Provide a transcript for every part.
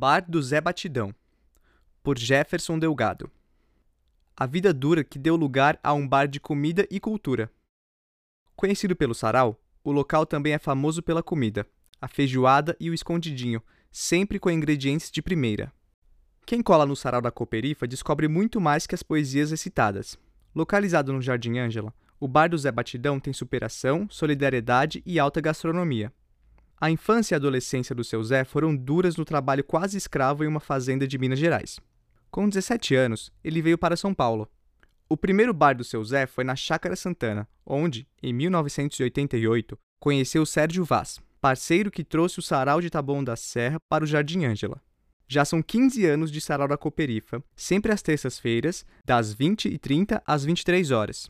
Bar do Zé Batidão, por Jefferson Delgado. A vida dura que deu lugar a um bar de comida e cultura. Conhecido pelo sarau, o local também é famoso pela comida, a feijoada e o escondidinho, sempre com ingredientes de primeira. Quem cola no sarau da Cooperifa descobre muito mais que as poesias recitadas. Localizado no Jardim Ângela, o bar do Zé Batidão tem superação, solidariedade e alta gastronomia. A infância e a adolescência do seu Zé foram duras no trabalho quase escravo em uma fazenda de Minas Gerais. Com 17 anos, ele veio para São Paulo. O primeiro bar do seu Zé foi na Chácara Santana, onde, em 1988, conheceu Sérgio Vaz, parceiro que trouxe o sarau de Taboão da Serra para o Jardim Ângela. Já são 15 anos de sarau da Cooperifa, sempre às terças-feiras, das 20h30 às 23 horas.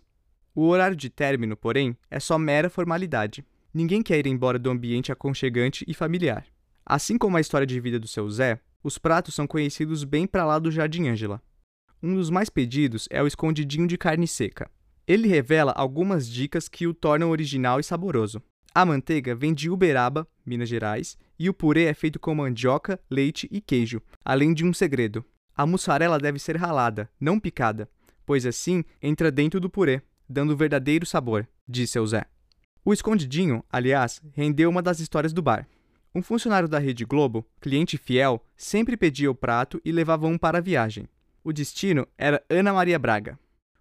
O horário de término, porém, é só mera formalidade. Ninguém quer ir embora do ambiente aconchegante e familiar. Assim como a história de vida do seu Zé, os pratos são conhecidos bem para lá do Jardim Ângela. Um dos mais pedidos é o escondidinho de carne seca. Ele revela algumas dicas que o tornam original e saboroso. A manteiga vem de Uberaba, Minas Gerais, e o purê é feito com mandioca, leite e queijo, além de um segredo. A mussarela deve ser ralada, não picada, pois assim entra dentro do purê dando verdadeiro sabor, disse seu Zé. O escondidinho, aliás, rendeu uma das histórias do bar. Um funcionário da Rede Globo, cliente fiel, sempre pedia o prato e levava um para a viagem. O destino era Ana Maria Braga.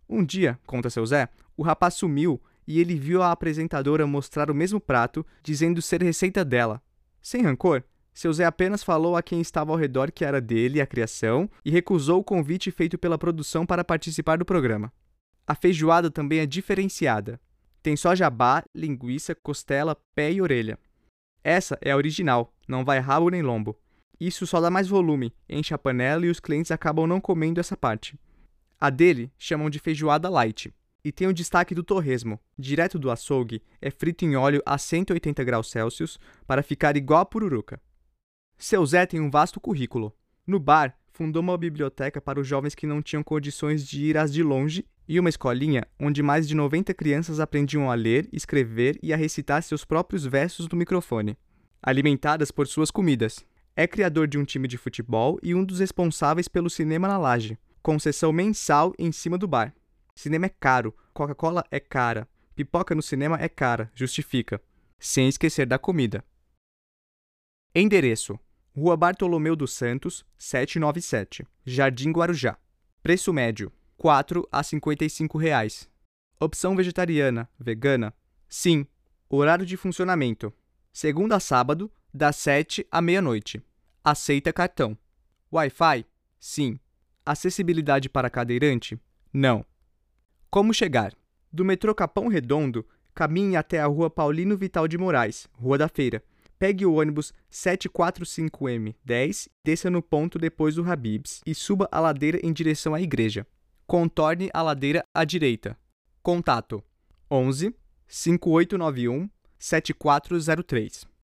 Um dia, conta seu Zé, o rapaz sumiu e ele viu a apresentadora mostrar o mesmo prato, dizendo ser receita dela. Sem rancor, seu Zé apenas falou a quem estava ao redor que era dele a criação e recusou o convite feito pela produção para participar do programa. A feijoada também é diferenciada. Tem só jabá, linguiça, costela, pé e orelha. Essa é a original, não vai rabo nem lombo. Isso só dá mais volume, enche a panela e os clientes acabam não comendo essa parte. A dele chamam de feijoada light. E tem o destaque do torresmo, direto do açougue, é frito em óleo a 180 graus Celsius para ficar igual a pururuca. Seu Zé tem um vasto currículo. No bar, fundou uma biblioteca para os jovens que não tinham condições de ir às de longe e uma escolinha onde mais de 90 crianças aprendiam a ler, escrever e a recitar seus próprios versos no microfone, alimentadas por suas comidas. É criador de um time de futebol e um dos responsáveis pelo cinema na laje, com sessão mensal em cima do bar. Cinema é caro, Coca-Cola é cara, pipoca no cinema é cara, justifica. Sem esquecer da comida. Endereço: Rua Bartolomeu dos Santos, 797, Jardim Guarujá. Preço médio: 4 a 55 reais. Opção vegetariana, vegana? Sim. Horário de funcionamento: segunda a sábado, das 7 à meia-noite. Aceita cartão. Wi-Fi? Sim. Acessibilidade para cadeirante? Não. Como chegar? Do metrô Capão Redondo, caminhe até a Rua Paulino Vital de Moraes, Rua da Feira Pegue o ônibus 745M10, desça no ponto depois do Habibs e suba a ladeira em direção à igreja. Contorne a ladeira à direita. Contato: 11 5891 7403.